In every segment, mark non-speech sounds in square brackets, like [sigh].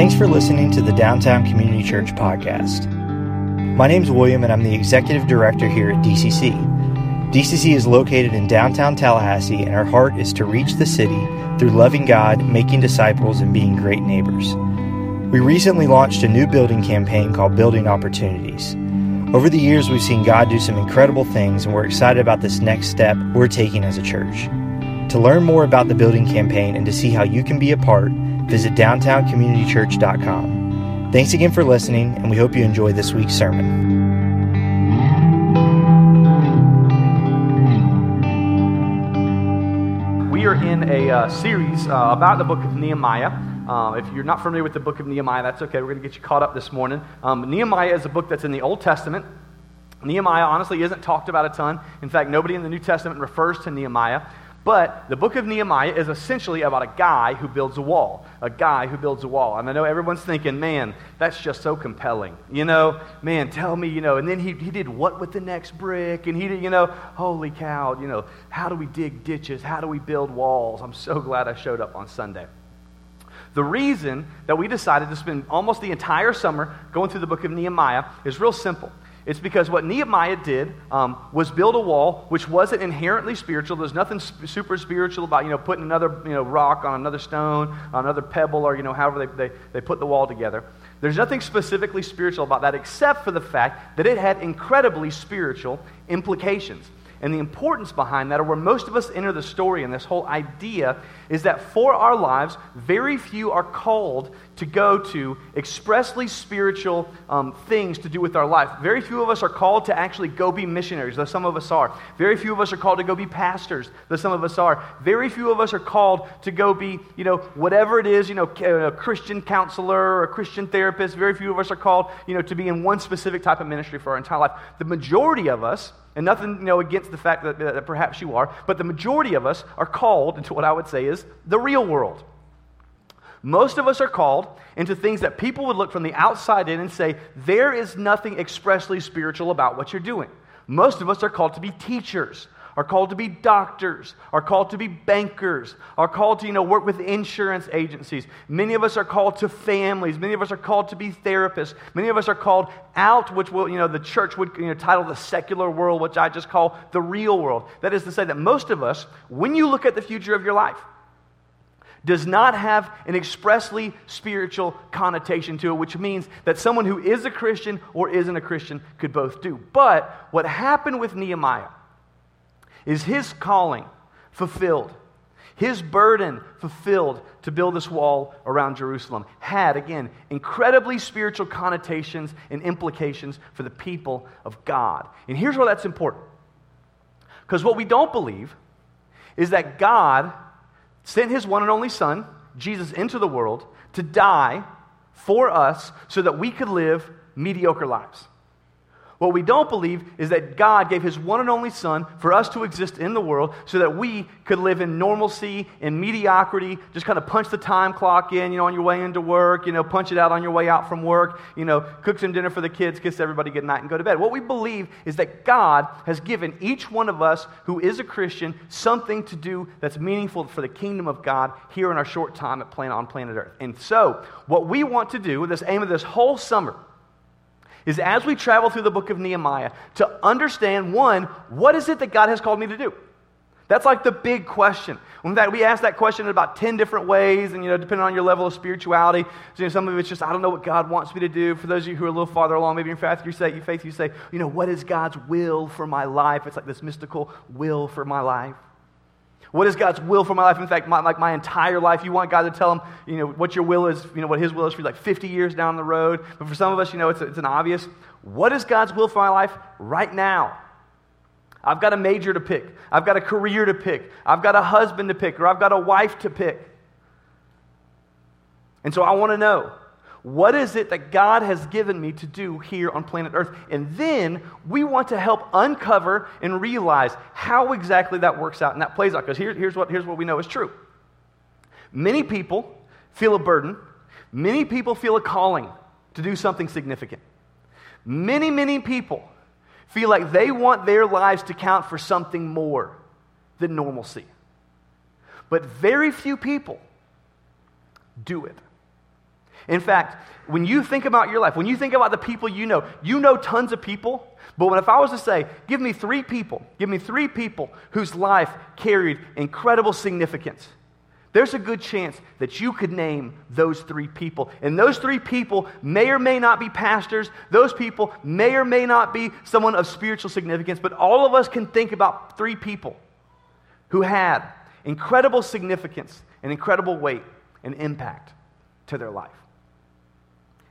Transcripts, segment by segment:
Thanks for listening to the Downtown Community Church podcast. My name is William, and I'm the executive director here at DCC. DCC is located in downtown Tallahassee, and our heart is to reach the city through loving God, making disciples, and being great neighbors. We recently launched a new building campaign called Building Opportunities. Over the years, we've seen God do some incredible things, and we're excited about this next step we're taking as a church. To learn more about the building campaign and to see how you can be a part, visit downtowncommunitychurch.com. Thanks again for listening, and we hope you enjoy this week's sermon. We are in a uh, series uh, about the book of Nehemiah. Uh, if you're not familiar with the book of Nehemiah, that's okay. We're going to get you caught up this morning. Um, Nehemiah is a book that's in the Old Testament. Nehemiah honestly isn't talked about a ton. In fact, nobody in the New Testament refers to Nehemiah. But the book of Nehemiah is essentially about a guy who builds a wall. A guy who builds a wall. And I know everyone's thinking, man, that's just so compelling. You know, man, tell me, you know, and then he, he did what with the next brick? And he did, you know, holy cow, you know, how do we dig ditches? How do we build walls? I'm so glad I showed up on Sunday. The reason that we decided to spend almost the entire summer going through the book of Nehemiah is real simple. It's because what Nehemiah did um, was build a wall which wasn't inherently spiritual. There's nothing sp- super spiritual about, you know, putting another, you know, rock on another stone, on another pebble, or, you know, however they, they, they put the wall together. There's nothing specifically spiritual about that except for the fact that it had incredibly spiritual implications. And the importance behind that, or where most of us enter the story and this whole idea, is that for our lives, very few are called to go to expressly spiritual um, things to do with our life. Very few of us are called to actually go be missionaries, though some of us are. Very few of us are called to go be pastors, though some of us are. Very few of us are called to go be, you know, whatever it is, you know, a Christian counselor or a Christian therapist. Very few of us are called, you know, to be in one specific type of ministry for our entire life. The majority of us, and nothing you know, against the fact that, that perhaps you are, but the majority of us are called into what I would say is the real world. Most of us are called into things that people would look from the outside in and say, there is nothing expressly spiritual about what you're doing. Most of us are called to be teachers, are called to be doctors, are called to be bankers, are called to you know, work with insurance agencies. Many of us are called to families. Many of us are called to be therapists. Many of us are called out, which will, you know, the church would you know, title the secular world, which I just call the real world. That is to say that most of us, when you look at the future of your life, does not have an expressly spiritual connotation to it, which means that someone who is a Christian or isn't a Christian could both do. But what happened with Nehemiah is his calling fulfilled, his burden fulfilled to build this wall around Jerusalem had, again, incredibly spiritual connotations and implications for the people of God. And here's why that's important. Because what we don't believe is that God sent his one and only Son, Jesus, into the world to die for us so that we could live mediocre lives. What we don't believe is that God gave his one and only Son for us to exist in the world so that we could live in normalcy and mediocrity, just kind of punch the time clock in, you know, on your way into work, you know, punch it out on your way out from work, you know, cook some dinner for the kids, kiss everybody good night, and go to bed. What we believe is that God has given each one of us who is a Christian something to do that's meaningful for the kingdom of God here in our short time at planet, on planet Earth. And so, what we want to do this aim of this whole summer is as we travel through the book of Nehemiah to understand one, what is it that God has called me to do? That's like the big question. In fact, we ask that question in about 10 different ways, and you know, depending on your level of spirituality. So, you know, some of it's just, I don't know what God wants me to do. For those of you who are a little farther along, maybe in faith, you say, you faith, you say, you know, what is God's will for my life? It's like this mystical will for my life. What is God's will for my life? In fact, my, like my entire life, you want God to tell him, you know, what your will is, you know, what his will is for you, like 50 years down the road. But for some of us, you know, it's, it's an obvious. What is God's will for my life right now? I've got a major to pick. I've got a career to pick. I've got a husband to pick, or I've got a wife to pick. And so I want to know what is it that God has given me to do here on planet Earth? And then we want to help uncover and realize how exactly that works out and that plays out. Because here, here's, what, here's what we know is true many people feel a burden, many people feel a calling to do something significant. Many, many people feel like they want their lives to count for something more than normalcy. But very few people do it. In fact, when you think about your life, when you think about the people you know, you know tons of people. But if I was to say, give me three people, give me three people whose life carried incredible significance, there's a good chance that you could name those three people. And those three people may or may not be pastors. Those people may or may not be someone of spiritual significance. But all of us can think about three people who had incredible significance and incredible weight and impact to their life.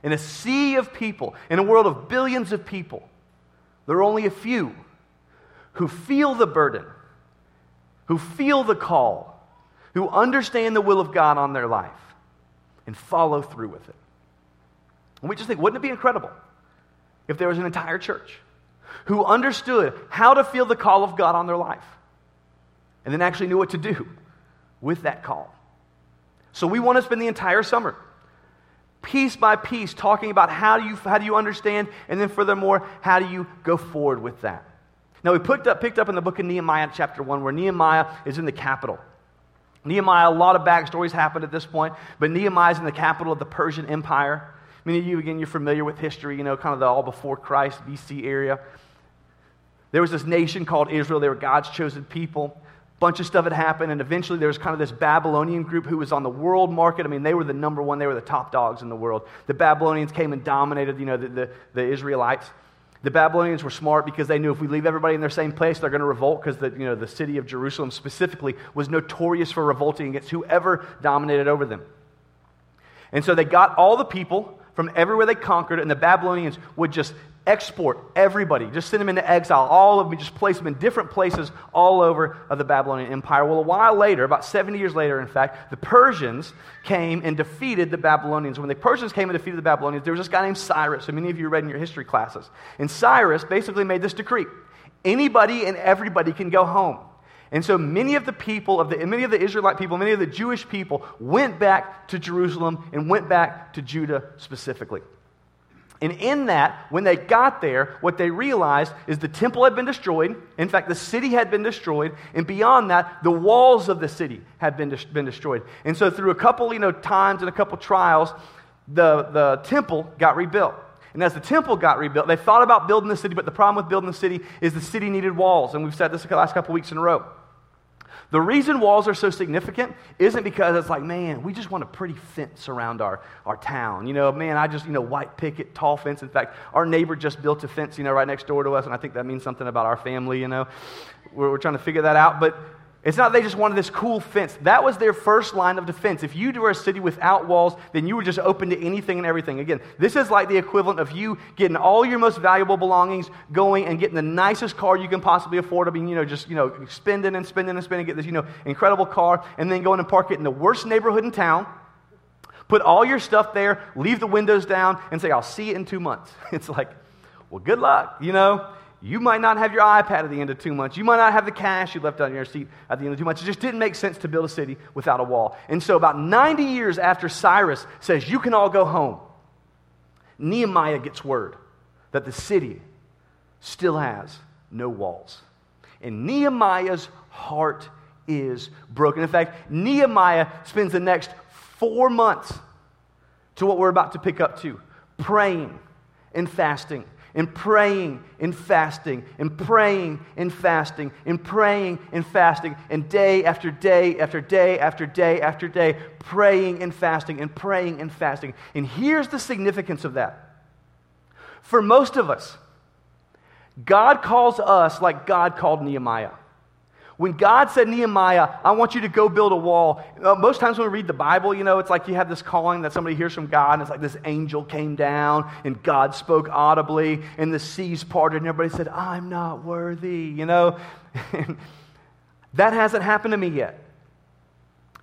In a sea of people, in a world of billions of people, there are only a few who feel the burden, who feel the call, who understand the will of God on their life and follow through with it. And we just think, wouldn't it be incredible if there was an entire church who understood how to feel the call of God on their life and then actually knew what to do with that call? So we want to spend the entire summer piece by piece talking about how do you, how do you understand, and then furthermore, how do you go forward with that. Now, we picked up, picked up in the book of Nehemiah, chapter 1, where Nehemiah is in the capital. Nehemiah, a lot of backstories happened at this point, but Nehemiah is in the capital of the Persian Empire. Many of you, again, you're familiar with history, you know, kind of the all before Christ, BC area. There was this nation called Israel. They were God's chosen people bunch of stuff had happened, and eventually there was kind of this Babylonian group who was on the world market. I mean, they were the number one, they were the top dogs in the world. The Babylonians came and dominated, you know, the, the, the Israelites. The Babylonians were smart because they knew if we leave everybody in their same place, they're going to revolt because the, you know, the city of Jerusalem specifically was notorious for revolting against whoever dominated over them. And so they got all the people from everywhere they conquered, and the Babylonians would just export everybody, just send them into exile, all of them, just place them in different places all over of the Babylonian Empire. Well, a while later, about 70 years later, in fact, the Persians came and defeated the Babylonians. When the Persians came and defeated the Babylonians, there was this guy named Cyrus, so many of you read in your history classes. And Cyrus basically made this decree anybody and everybody can go home. And so many of the people of the many of the Israelite people, many of the Jewish people went back to Jerusalem and went back to Judah specifically. And in that, when they got there, what they realized is the temple had been destroyed. In fact, the city had been destroyed. And beyond that, the walls of the city had been, de- been destroyed. And so, through a couple you know, times and a couple trials, the, the temple got rebuilt. And as the temple got rebuilt, they thought about building the city, but the problem with building the city is the city needed walls. And we've said this the last couple weeks in a row. The reason walls are so significant isn't because it's like, man, we just want a pretty fence around our, our town. You know, man, I just, you know, white picket, tall fence. In fact, our neighbor just built a fence, you know, right next door to us, and I think that means something about our family, you know. We're, we're trying to figure that out. But it's not they just wanted this cool fence. That was their first line of defense. If you were a city without walls, then you were just open to anything and everything. Again, this is like the equivalent of you getting all your most valuable belongings, going and getting the nicest car you can possibly afford. I mean, you know, just you know, spending and spending and spending, get this you know incredible car, and then going and park it in the worst neighborhood in town. Put all your stuff there, leave the windows down, and say, "I'll see you in two months." [laughs] It's like, well, good luck, you know. You might not have your iPad at the end of two months. You might not have the cash you left on your seat at the end of two months. It just didn't make sense to build a city without a wall. And so, about 90 years after Cyrus says, You can all go home, Nehemiah gets word that the city still has no walls. And Nehemiah's heart is broken. In fact, Nehemiah spends the next four months to what we're about to pick up to praying and fasting and praying and fasting and praying and fasting and praying and fasting and day after day after day after day after day praying and fasting and praying and fasting. And here's the significance of that. For most of us, God calls us like God called Nehemiah. When God said, Nehemiah, I want you to go build a wall, uh, most times when we read the Bible, you know, it's like you have this calling that somebody hears from God, and it's like this angel came down, and God spoke audibly, and the seas parted, and everybody said, I'm not worthy, you know? [laughs] that hasn't happened to me yet.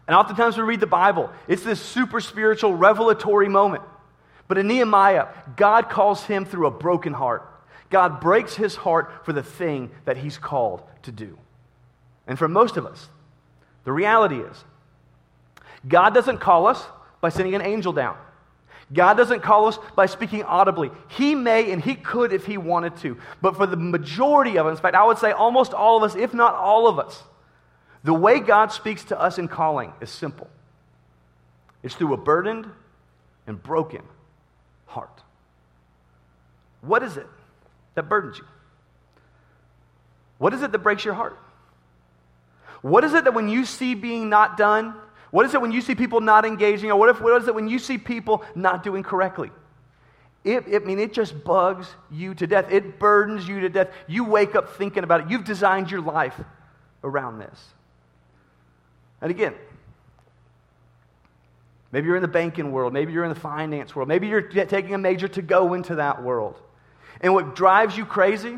And oftentimes we read the Bible, it's this super spiritual, revelatory moment. But in Nehemiah, God calls him through a broken heart. God breaks his heart for the thing that he's called to do. And for most of us, the reality is God doesn't call us by sending an angel down. God doesn't call us by speaking audibly. He may and He could if He wanted to. But for the majority of us, in fact, I would say almost all of us, if not all of us, the way God speaks to us in calling is simple it's through a burdened, and broken heart. What is it that burdens you? What is it that breaks your heart? What is it that when you see being not done, what is it when you see people not engaging, or what, if, what is it when you see people not doing correctly? It, it, I mean, it just bugs you to death. It burdens you to death. You wake up thinking about it. You've designed your life around this. And again, maybe you're in the banking world, maybe you're in the finance world, maybe you're taking a major to go into that world. And what drives you crazy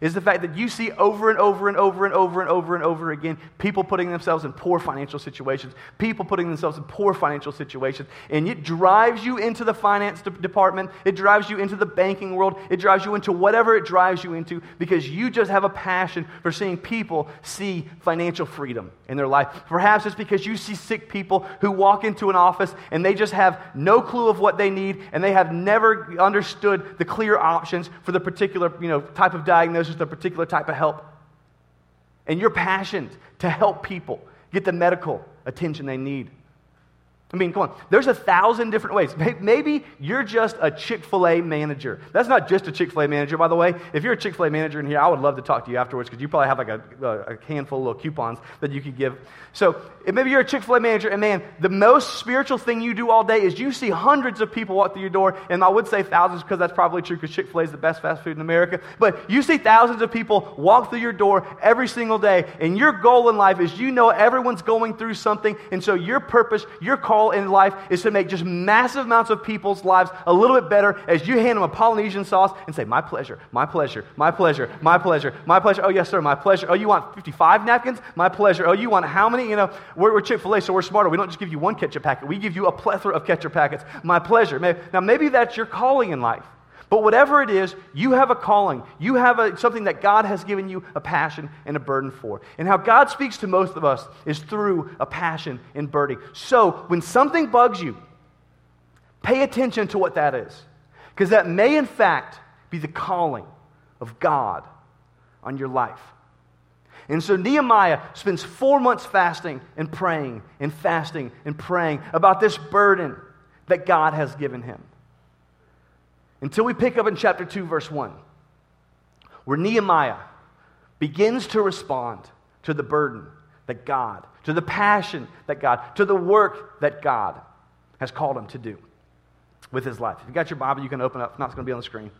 is the fact that you see over and over and over and over and over and over again people putting themselves in poor financial situations, people putting themselves in poor financial situations, and it drives you into the finance de- department, it drives you into the banking world, it drives you into whatever it drives you into because you just have a passion for seeing people see financial freedom in their life. Perhaps it's because you see sick people who walk into an office and they just have no clue of what they need and they have never understood the clear options for the particular you know, type of diagnosis just a particular type of help. And you're passionate to help people get the medical attention they need. I mean, come on. There's a thousand different ways. Maybe you're just a Chick fil A manager. That's not just a Chick fil A manager, by the way. If you're a Chick fil A manager in here, I would love to talk to you afterwards because you probably have like a, a, handful of little coupons that you could give. So maybe you're a Chick fil A manager, and man, the most spiritual thing you do all day is you see hundreds of people walk through your door, and I would say thousands because that's probably true because Chick fil A is the best fast food in America. But you see thousands of people walk through your door every single day, and your goal in life is you know everyone's going through something, and so your purpose, your call in life is to make just massive amounts of people's lives a little bit better as you hand them a Polynesian sauce and say, My pleasure, my pleasure, my pleasure, my pleasure, my pleasure. Oh, yes, sir, my pleasure. Oh, you want 55 napkins? My pleasure. Oh, you want how many? You know, we're, we're Chick fil A, so we're smarter. We don't just give you one ketchup packet, we give you a plethora of ketchup packets. My pleasure. Now, maybe that's your calling in life. But whatever it is, you have a calling. You have a, something that God has given you a passion and a burden for. And how God speaks to most of us is through a passion and burden. So when something bugs you, pay attention to what that is. Because that may, in fact, be the calling of God on your life. And so Nehemiah spends four months fasting and praying and fasting and praying about this burden that God has given him. Until we pick up in chapter 2, verse 1, where Nehemiah begins to respond to the burden that God, to the passion that God, to the work that God has called him to do with his life. If you got your Bible, you can open up. If not, it's going to be on the screen.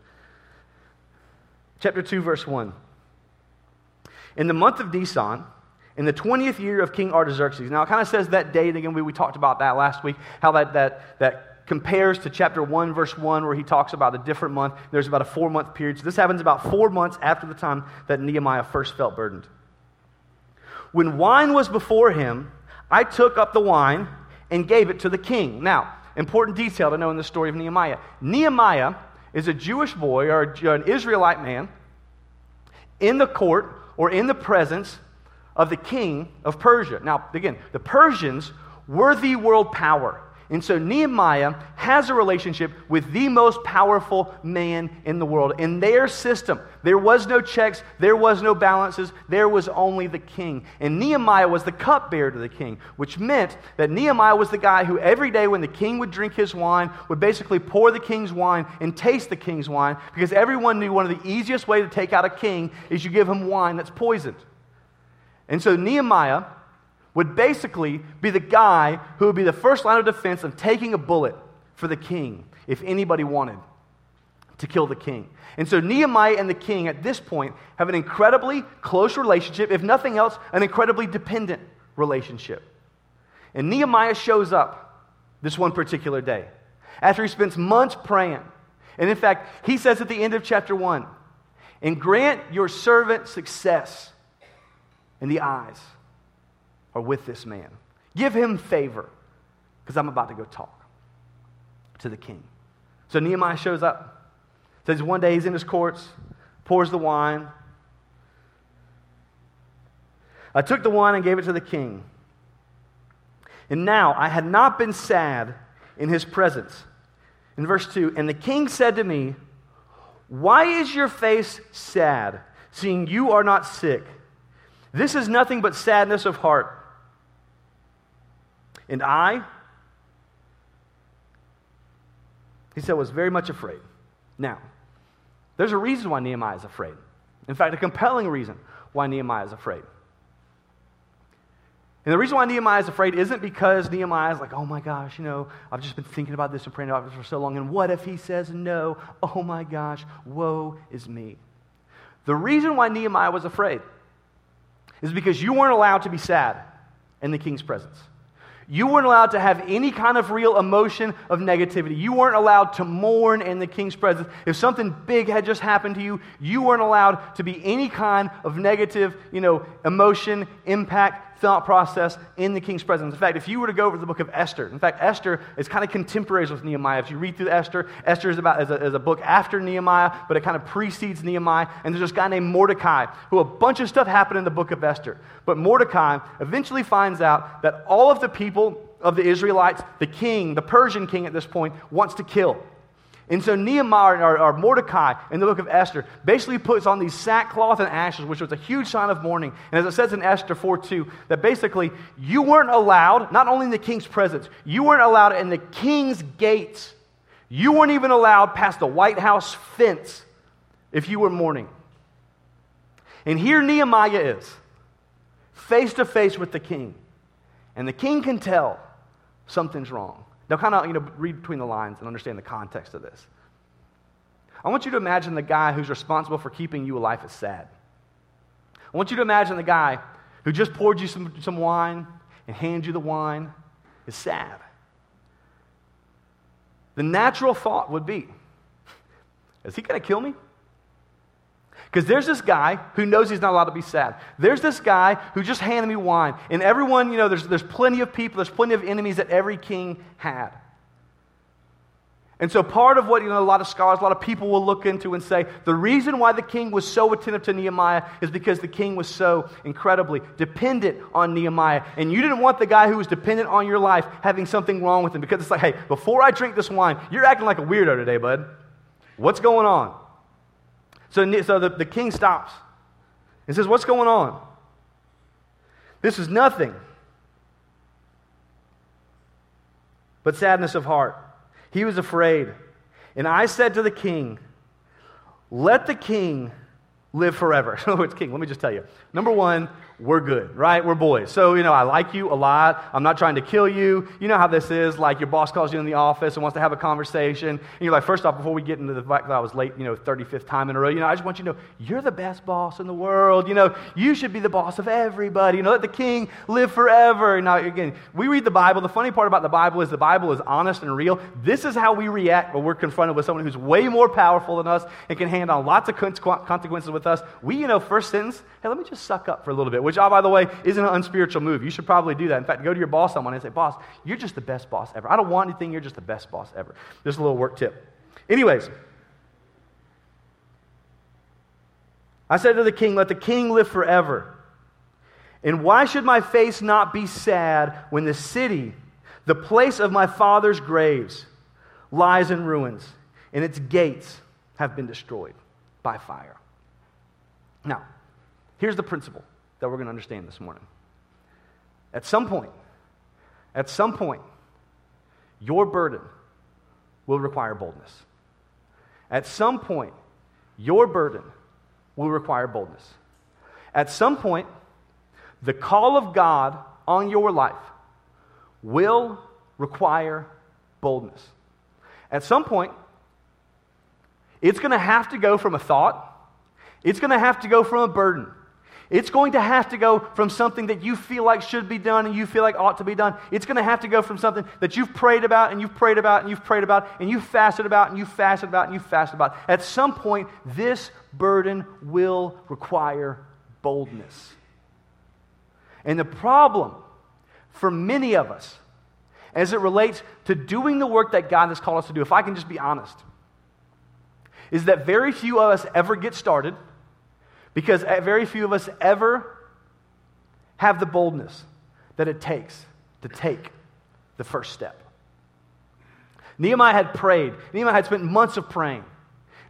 Chapter 2, verse 1. In the month of Nisan, in the 20th year of King Artaxerxes. Now, it kind of says that date again. We, we talked about that last week, how that, that, that compares to chapter 1, verse 1, where he talks about a different month. There's about a four month period. So this happens about four months after the time that Nehemiah first felt burdened. When wine was before him, I took up the wine and gave it to the king. Now, important detail to know in the story of Nehemiah. Nehemiah is a Jewish boy or an Israelite man in the court or in the presence of the king of Persia. Now, again, the Persians were the world power. And so Nehemiah has a relationship with the most powerful man in the world. In their system, there was no checks, there was no balances, there was only the king. And Nehemiah was the cupbearer to the king, which meant that Nehemiah was the guy who every day when the king would drink his wine, would basically pour the king's wine and taste the king's wine, because everyone knew one of the easiest way to take out a king is you give him wine that's poisoned. And so Nehemiah would basically be the guy who would be the first line of defense of taking a bullet for the king if anybody wanted to kill the king. And so Nehemiah and the king at this point have an incredibly close relationship, if nothing else, an incredibly dependent relationship. And Nehemiah shows up this one particular day after he spends months praying. And in fact, he says at the end of chapter 1 and grant your servant success in the eyes are with this man. Give him favor because I'm about to go talk to the king. So Nehemiah shows up. Says one day he's in his courts, pours the wine. I took the wine and gave it to the king. And now I had not been sad in his presence. In verse 2, and the king said to me, Why is your face sad, seeing you are not sick? This is nothing but sadness of heart. And I, he said, was very much afraid. Now, there's a reason why Nehemiah is afraid. In fact, a compelling reason why Nehemiah is afraid. And the reason why Nehemiah is afraid isn't because Nehemiah is like, oh my gosh, you know, I've just been thinking about this and praying about this for so long, and what if he says no? Oh my gosh, woe is me. The reason why Nehemiah was afraid is because you weren't allowed to be sad in the king's presence. You weren't allowed to have any kind of real emotion of negativity. You weren't allowed to mourn in the king's presence. If something big had just happened to you, you weren't allowed to be any kind of negative, you know, emotion, impact, thought process in the king's presence. In fact, if you were to go over the book of Esther, in fact, Esther is kind of contemporaries with Nehemiah. If you read through Esther, Esther is about as a, as a book after Nehemiah, but it kind of precedes Nehemiah. And there's this guy named Mordecai, who a bunch of stuff happened in the book of Esther. But Mordecai eventually finds out that all of the people of the Israelites, the king, the Persian king at this point, wants to kill. And so Nehemiah or, or, Mordecai in the book of Esther basically puts on these sackcloth and ashes, which was a huge sign of mourning. And as it says in Esther 4 2, that basically you weren't allowed, not only in the king's presence, you weren't allowed in the king's gates. You weren't even allowed past the White House fence if you were mourning. And here Nehemiah is, face to face with the king. And the king can tell something's wrong. Now, kind of, you know, read between the lines and understand the context of this. I want you to imagine the guy who's responsible for keeping you alive is sad. I want you to imagine the guy who just poured you some, some wine and handed you the wine is sad. The natural thought would be, is he going to kill me? Because there's this guy who knows he's not allowed to be sad. There's this guy who just handed me wine. And everyone, you know, there's, there's plenty of people, there's plenty of enemies that every king had. And so, part of what you know, a lot of scholars, a lot of people will look into and say the reason why the king was so attentive to Nehemiah is because the king was so incredibly dependent on Nehemiah. And you didn't want the guy who was dependent on your life having something wrong with him because it's like, hey, before I drink this wine, you're acting like a weirdo today, bud. What's going on? So, so the, the king stops and says, What's going on? This is nothing but sadness of heart. He was afraid. And I said to the king, Let the king live forever. [laughs] In other words, king, let me just tell you. Number one, we're good, right? We're boys. So, you know, I like you a lot. I'm not trying to kill you. You know how this is. Like, your boss calls you in the office and wants to have a conversation. And you're like, first off, before we get into the fact that I was late, you know, 35th time in a row, you know, I just want you to know you're the best boss in the world. You know, you should be the boss of everybody. You know, let the king live forever. Now, again, we read the Bible. The funny part about the Bible is the Bible is honest and real. This is how we react when we're confronted with someone who's way more powerful than us and can hand on lots of consequences with us. We, you know, first sentence, hey, let me just suck up for a little bit which, oh, by the way, isn't an unspiritual move. You should probably do that. In fact, go to your boss someone and say, Boss, you're just the best boss ever. I don't want anything, you're just the best boss ever. Just a little work tip. Anyways, I said to the king, Let the king live forever. And why should my face not be sad when the city, the place of my father's graves, lies in ruins and its gates have been destroyed by fire? Now, here's the principle that we're going to understand this morning. At some point, at some point, your burden will require boldness. At some point, your burden will require boldness. At some point, the call of God on your life will require boldness. At some point, it's going to have to go from a thought, it's going to have to go from a burden it's going to have to go from something that you feel like should be done and you feel like ought to be done. It's going to have to go from something that you've prayed about and you've prayed about and you've prayed about and you've fasted about and you've fasted about and you've fasted about. At some point, this burden will require boldness. And the problem for many of us, as it relates to doing the work that God has called us to do, if I can just be honest, is that very few of us ever get started because very few of us ever have the boldness that it takes to take the first step. Nehemiah had prayed. Nehemiah had spent months of praying.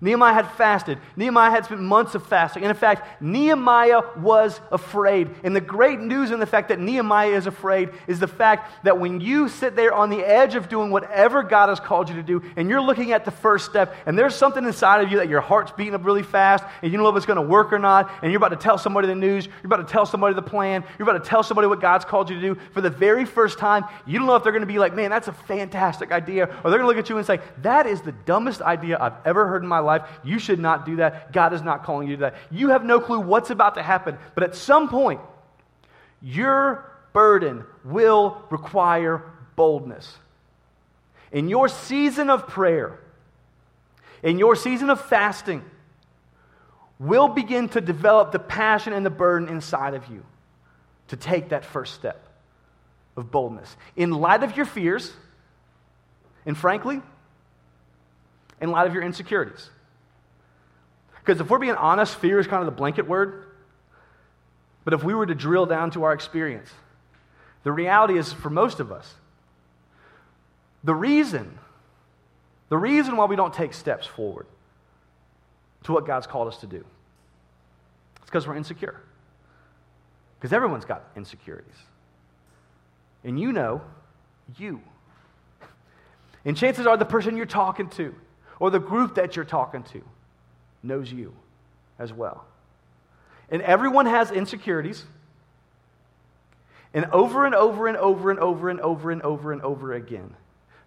Nehemiah had fasted. Nehemiah had spent months of fasting. And in fact, Nehemiah was afraid. And the great news in the fact that Nehemiah is afraid is the fact that when you sit there on the edge of doing whatever God has called you to do, and you're looking at the first step, and there's something inside of you that your heart's beating up really fast, and you don't know if it's going to work or not, and you're about to tell somebody the news, you're about to tell somebody the plan, you're about to tell somebody what God's called you to do for the very first time, you don't know if they're going to be like, man, that's a fantastic idea, or they're going to look at you and say, that is the dumbest idea I've ever heard in my life life. You should not do that. God is not calling you to that. You have no clue what's about to happen. But at some point, your burden will require boldness. In your season of prayer, in your season of fasting, will begin to develop the passion and the burden inside of you to take that first step of boldness. In light of your fears, and frankly, in light of your insecurities. Because if we're being honest, fear is kind of the blanket word. But if we were to drill down to our experience, the reality is for most of us, the reason, the reason why we don't take steps forward to what God's called us to do, is because we're insecure. Because everyone's got insecurities. And you know, you. And chances are the person you're talking to, or the group that you're talking to, knows you as well. And everyone has insecurities. And over and over and over and over and over and over and over again,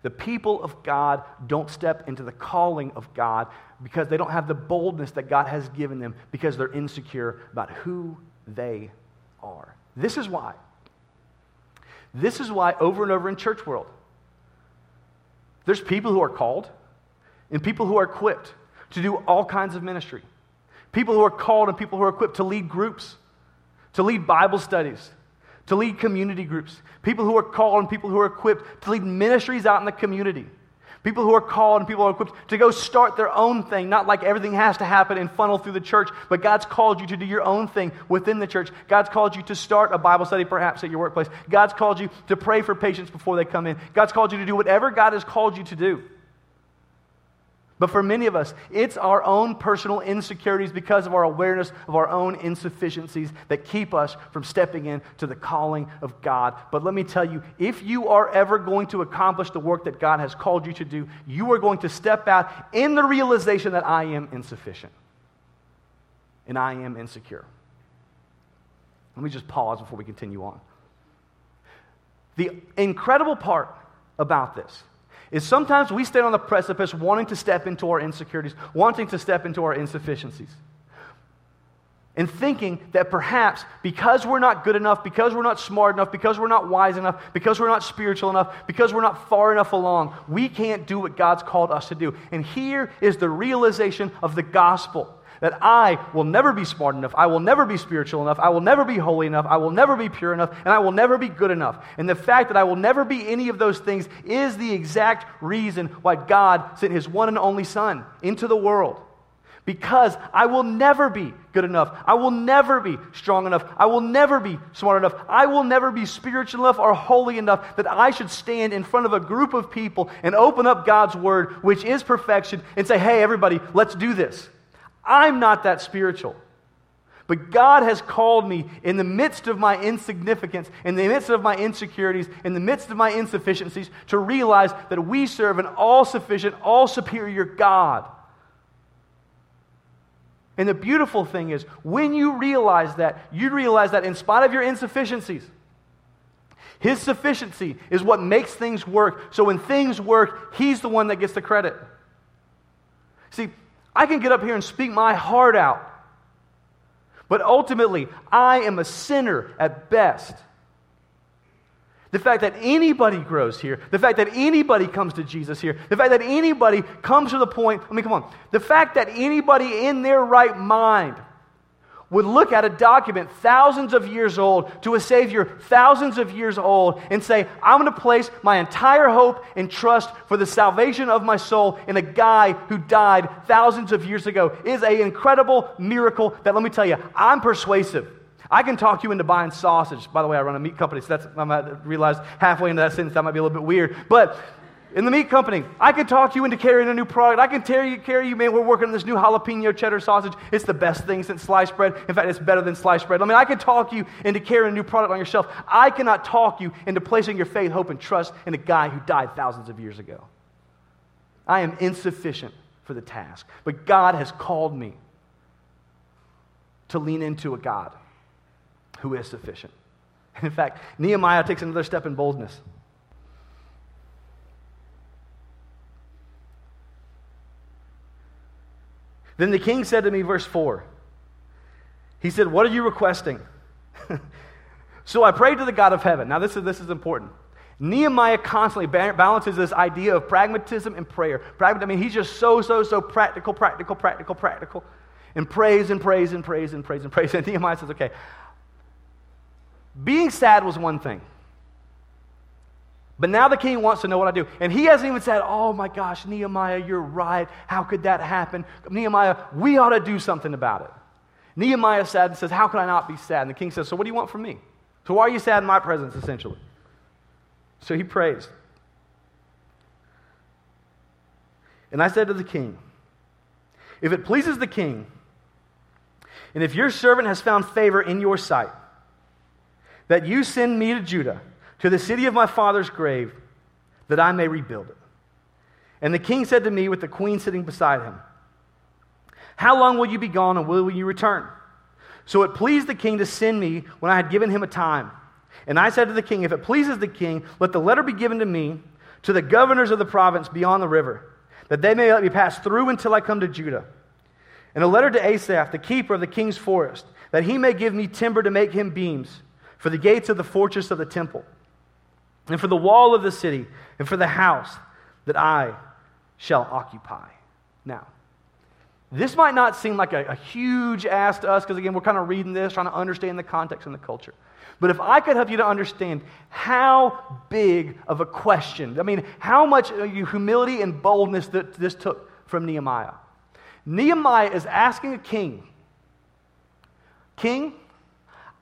the people of God don't step into the calling of God because they don't have the boldness that God has given them because they're insecure about who they are. This is why. This is why over and over in church world, there's people who are called and people who are equipped to do all kinds of ministry. People who are called and people who are equipped to lead groups, to lead Bible studies, to lead community groups. People who are called and people who are equipped to lead ministries out in the community. People who are called and people who are equipped to go start their own thing, not like everything has to happen and funnel through the church, but God's called you to do your own thing within the church. God's called you to start a Bible study perhaps at your workplace. God's called you to pray for patients before they come in. God's called you to do whatever God has called you to do. But for many of us, it's our own personal insecurities because of our awareness of our own insufficiencies that keep us from stepping into the calling of God. But let me tell you, if you are ever going to accomplish the work that God has called you to do, you are going to step out in the realization that I am insufficient and I am insecure. Let me just pause before we continue on. The incredible part about this is sometimes we stand on the precipice wanting to step into our insecurities, wanting to step into our insufficiencies. And thinking that perhaps because we're not good enough, because we're not smart enough, because we're not wise enough, because we're not spiritual enough, because we're not far enough along, we can't do what God's called us to do. And here is the realization of the gospel that I will never be smart enough, I will never be spiritual enough, I will never be holy enough, I will never be pure enough, and I will never be good enough. And the fact that I will never be any of those things is the exact reason why God sent his one and only Son into the world. Because I will never be good enough. I will never be strong enough. I will never be smart enough. I will never be spiritual enough or holy enough that I should stand in front of a group of people and open up God's word, which is perfection, and say, hey, everybody, let's do this. I'm not that spiritual. But God has called me in the midst of my insignificance, in the midst of my insecurities, in the midst of my insufficiencies, to realize that we serve an all sufficient, all superior God. And the beautiful thing is, when you realize that, you realize that in spite of your insufficiencies, His sufficiency is what makes things work. So when things work, He's the one that gets the credit. See, I can get up here and speak my heart out. But ultimately, I am a sinner at best. The fact that anybody grows here, the fact that anybody comes to Jesus here, the fact that anybody comes to the point, I mean, come on, the fact that anybody in their right mind would look at a document thousands of years old to a Savior thousands of years old and say, I'm going to place my entire hope and trust for the salvation of my soul in a guy who died thousands of years ago is an incredible miracle that, let me tell you, I'm persuasive. I can talk you into buying sausage. By the way, I run a meat company, so that's, I might realize halfway into that sentence that might be a little bit weird. But in the meat company, I can talk you into carrying a new product. I can carry you, carry you, man. We're working on this new jalapeno cheddar sausage. It's the best thing since sliced bread. In fact, it's better than sliced bread. I mean, I can talk you into carrying a new product on your shelf. I cannot talk you into placing your faith, hope, and trust in a guy who died thousands of years ago. I am insufficient for the task. But God has called me to lean into a God who is sufficient. [laughs] In fact, Nehemiah takes another step in boldness. Then the king said to me, verse 4, he said, What are you requesting? [laughs] so I prayed to the God of heaven. Now, this is, this is important. Nehemiah constantly balances this idea of pragmatism and prayer. I mean, he's just so, so, so practical, practical, practical, practical, and prays and prays and prays and prays and prays. [laughs] And Nehemiah says, okay, being sad was one thing. But now the king wants to know what I do. And he hasn't even said, Oh my gosh, Nehemiah, you're right. How could that happen? Nehemiah, we ought to do something about it. Nehemiah sad and says, How can I not be sad? And the king says, So what do you want from me? So why are you sad in my presence, essentially? So he prays. And I said to the king, If it pleases the king, and if your servant has found favor in your sight, that you send me to Judah to the city of my father's grave, that I may rebuild it. And the king said to me, with the queen sitting beside him, How long will you be gone, and will you return? So it pleased the king to send me when I had given him a time. And I said to the king, If it pleases the king, let the letter be given to me, to the governors of the province beyond the river, that they may let me pass through until I come to Judah. And a letter to Asaph, the keeper of the king's forest, that he may give me timber to make him beams for the gates of the fortress of the temple and for the wall of the city, and for the house that I shall occupy. Now, this might not seem like a, a huge ask to us because, again, we're kind of reading this, trying to understand the context and the culture. But if I could help you to understand how big of a question, I mean, how much uh, humility and boldness that this took from Nehemiah. Nehemiah is asking a king, King,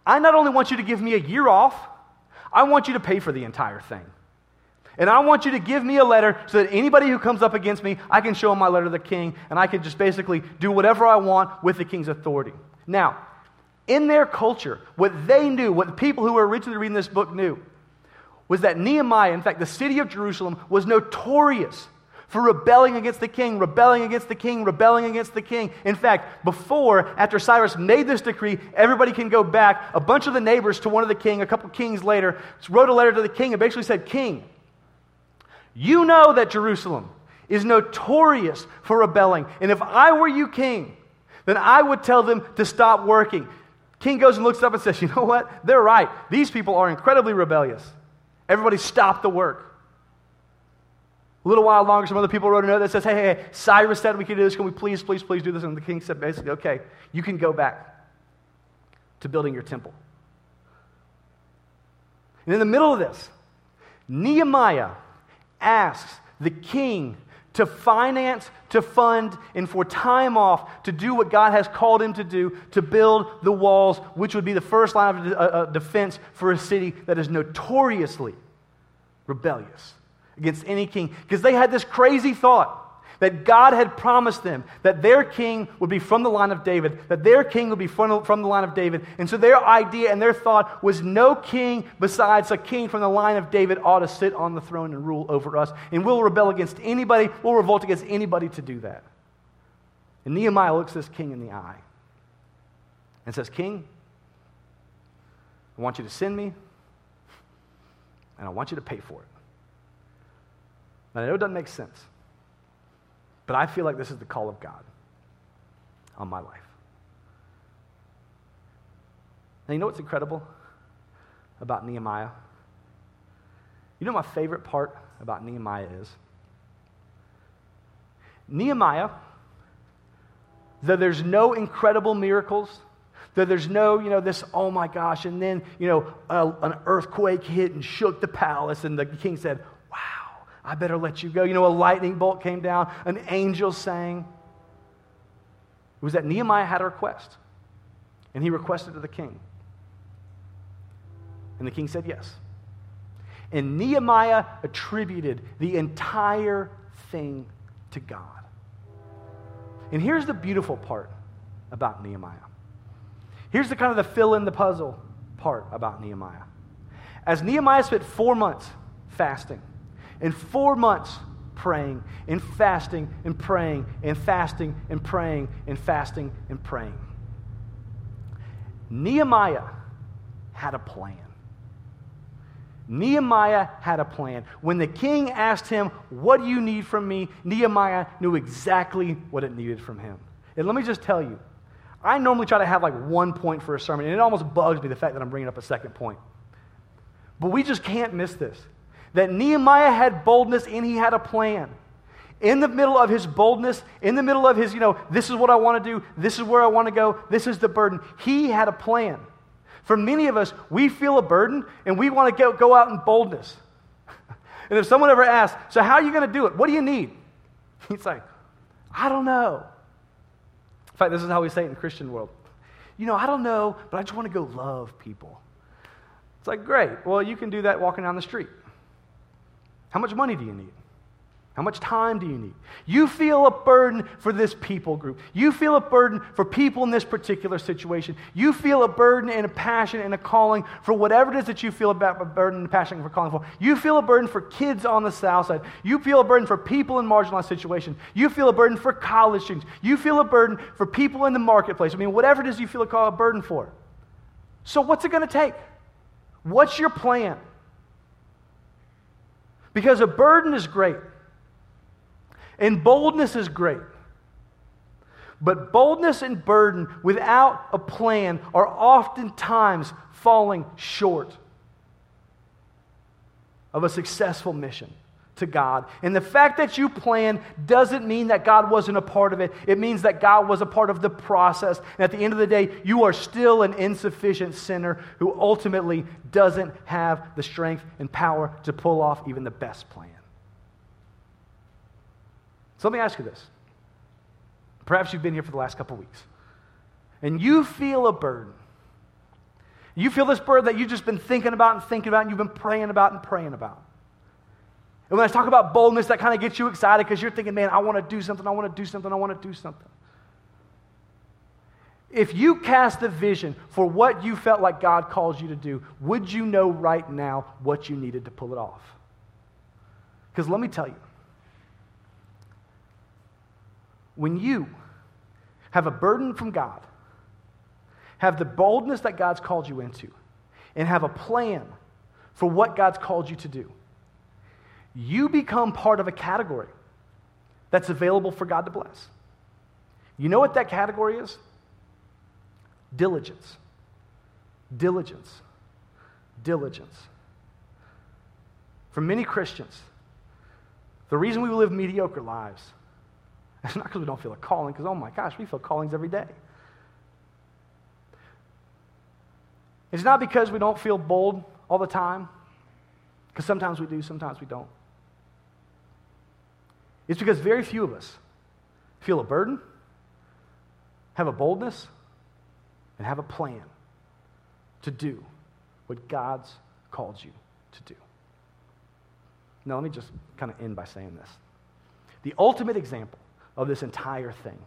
I not only want you to give me a year off, I want you to pay for the entire thing. And I want you to give me a letter so that anybody who comes up against me, I can show them my letter to the king, and I can just basically do whatever I want with the king's authority. Now, in their culture, what they knew, what the people who were originally reading this book knew, was that Nehemiah, in fact, the city of Jerusalem, was notorious for rebelling against the king, rebelling against the king, rebelling against the king. In fact, before, after Cyrus made this decree, everybody can go back. A bunch of the neighbors to one of the king, a couple kings later, wrote a letter to the king and basically said, King, you know that Jerusalem is notorious for rebelling. And if I were you, king, then I would tell them to stop working. King goes and looks up and says, You know what? They're right. These people are incredibly rebellious. Everybody stop the work. A little while longer, some other people wrote a note that says, hey, hey, hey, Cyrus said we could do this. Can we please, please, please do this? And the king said basically, okay, you can go back to building your temple. And in the middle of this, Nehemiah asks the king to finance, to fund, and for time off to do what God has called him to do to build the walls, which would be the first line of uh, uh, defense for a city that is notoriously rebellious against any king because they had this crazy thought that God had promised them that their king would be from the line of David, that their king would be from, the line of David. And so their idea and their thought was no king besides a king from the line of David ought to sit on the throne and rule over us. And we'll rebel against anybody, we'll revolt against anybody to do that. And Nehemiah looks this king in the eye and says, King, I want you to send me, and I want you to pay for it. Now, I know it doesn't make sense, but I feel like this is the call of God on my life. And you know what's incredible about Nehemiah? You know my favorite part about Nehemiah is? Nehemiah, though there's no incredible miracles, though there's no, you know, this, oh my gosh, and then, you know, a, an earthquake hit and shook the palace, and the king said, I better let you go. You know, a lightning bolt came down, an angel sang. It was that Nehemiah had a request, and he requested to the king. And the king said yes. And Nehemiah attributed the entire thing to God. And here's the beautiful part about Nehemiah. Here's the kind of the fill in the puzzle part about Nehemiah. As Nehemiah spent four months fasting and four months praying and fasting and praying and fasting and praying and fasting and praying. Nehemiah had a plan. Nehemiah had a plan. When the king asked him, What do you need from me? Nehemiah knew exactly what it needed from him. And let me just tell you, I normally try to have like one point for a sermon, and it almost bugs me the fact that I'm bringing up a second point. But we just can't miss this that Nehemiah had boldness and he had a plan. In the middle of his boldness, in the middle of his, you know, this is what I want to do, this is where I want to go, this is the burden, he had a plan. For many of us, we feel a burden and we want to go, go out in boldness. [laughs] and if someone ever asks, So, how are you going to do it? What do you need? [laughs] He's like, I don't know. In fact, this is how we say it in the Christian world. You know, I don't know, but I just want to go love people. It's like, great. Well, you can do that walking down the street. How much money do you need? How much time do you need? You feel a burden for this people group. You feel a burden for people in this particular situation. You feel a burden and a passion and a calling for whatever it is that you feel about a burden and a passion for calling for. You feel a burden for kids on the south side. You feel a burden for people in marginalized situations. You feel a burden for college students. You feel a burden for people in the marketplace. I mean, whatever it is you feel a burden for. So, what's it going to take? What's your plan? Because a burden is great. And boldness is great. But boldness and burden without a plan are oftentimes falling short of a successful mission to God. And the fact that you plan doesn't mean that God wasn't a part of it. It means that God was a part of the process. And at the end of the day, you are still an insufficient sinner who ultimately doesn't have the strength and power to pull off even the best plan. So let me ask you this. Perhaps you've been here for the last couple weeks, and you feel a burden. You feel this burden that you've just been thinking about and thinking about, and you've been praying about and praying about. And when I talk about boldness, that kind of gets you excited because you're thinking, man, I want to do something, I want to do something, I want to do something. If you cast the vision for what you felt like God calls you to do, would you know right now what you needed to pull it off? Because let me tell you, when you have a burden from God, have the boldness that God's called you into, and have a plan for what God's called you to do, you become part of a category that's available for God to bless. You know what that category is? Diligence. Diligence. Diligence. For many Christians, the reason we live mediocre lives [laughs] it's not because we don't feel a calling, because, oh my gosh, we feel callings every day. It's not because we don't feel bold all the time, because sometimes we do, sometimes we don't. It's because very few of us feel a burden, have a boldness, and have a plan to do what God's called you to do. Now, let me just kind of end by saying this. The ultimate example of this entire thing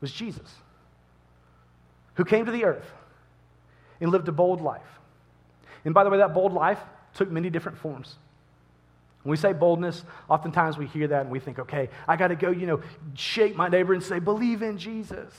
was Jesus, who came to the earth and lived a bold life. And by the way, that bold life took many different forms. When we say boldness, oftentimes we hear that and we think, okay, I got to go, you know, shake my neighbor and say, believe in Jesus.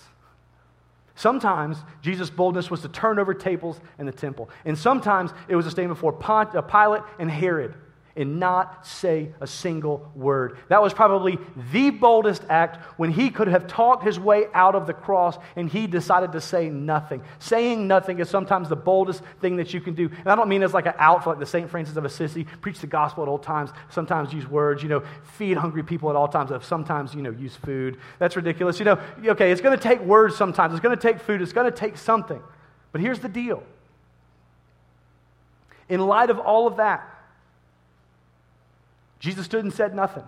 Sometimes Jesus' boldness was to turn over tables in the temple. And sometimes it was a statement before uh, Pilate and Herod and not say a single word. That was probably the boldest act when he could have talked his way out of the cross and he decided to say nothing. Saying nothing is sometimes the boldest thing that you can do. And I don't mean as like an out for like the St. Francis of Assisi, preach the gospel at all times, sometimes use words, you know, feed hungry people at all times, sometimes, you know, use food. That's ridiculous. You know, okay, it's going to take words sometimes, it's going to take food, it's going to take something. But here's the deal. In light of all of that, Jesus stood and said nothing.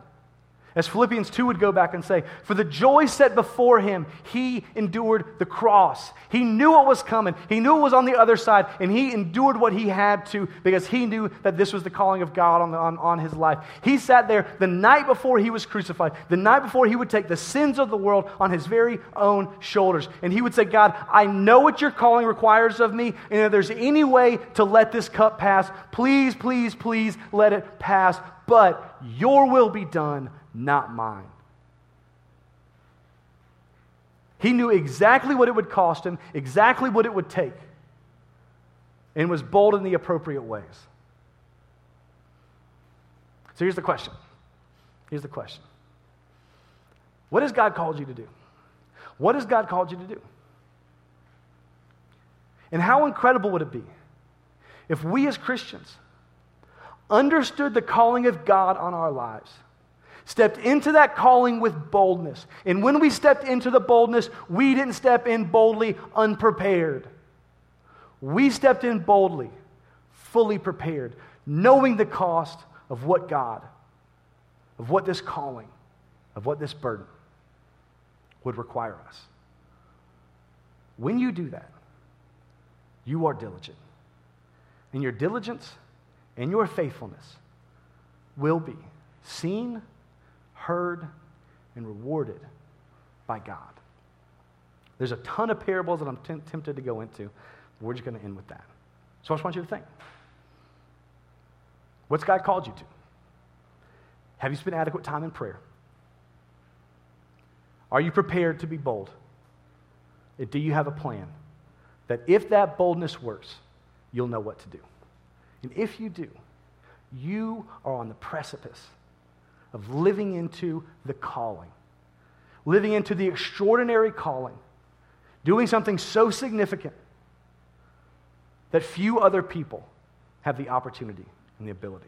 As Philippians 2 would go back and say, For the joy set before him, he endured the cross. He knew what was coming, he knew it was on the other side, and he endured what he had to because he knew that this was the calling of God on, the, on, on his life. He sat there the night before he was crucified, the night before he would take the sins of the world on his very own shoulders. And he would say, God, I know what your calling requires of me, and if there's any way to let this cup pass, please, please, please let it pass. But your will be done not mine. He knew exactly what it would cost him, exactly what it would take, and was bold in the appropriate ways. So here's the question. Here's the question. What has God called you to do? What has God called you to do? And how incredible would it be if we as Christians understood the calling of God on our lives stepped into that calling with boldness. And when we stepped into the boldness, we didn't step in boldly unprepared. We stepped in boldly, fully prepared, knowing the cost of what God, of what this calling, of what this burden would require us. When you do that, you are diligent. And your diligence and your faithfulness will be seen heard, and rewarded by God. There's a ton of parables that I'm t- tempted to go into. We're just going to end with that. So I just want you to think what's God called you to? Have you spent adequate time in prayer? Are you prepared to be bold? Do you have a plan that if that boldness works, you'll know what to do? And if you do, you are on the precipice of living into the calling, living into the extraordinary calling, doing something so significant that few other people have the opportunity and the ability.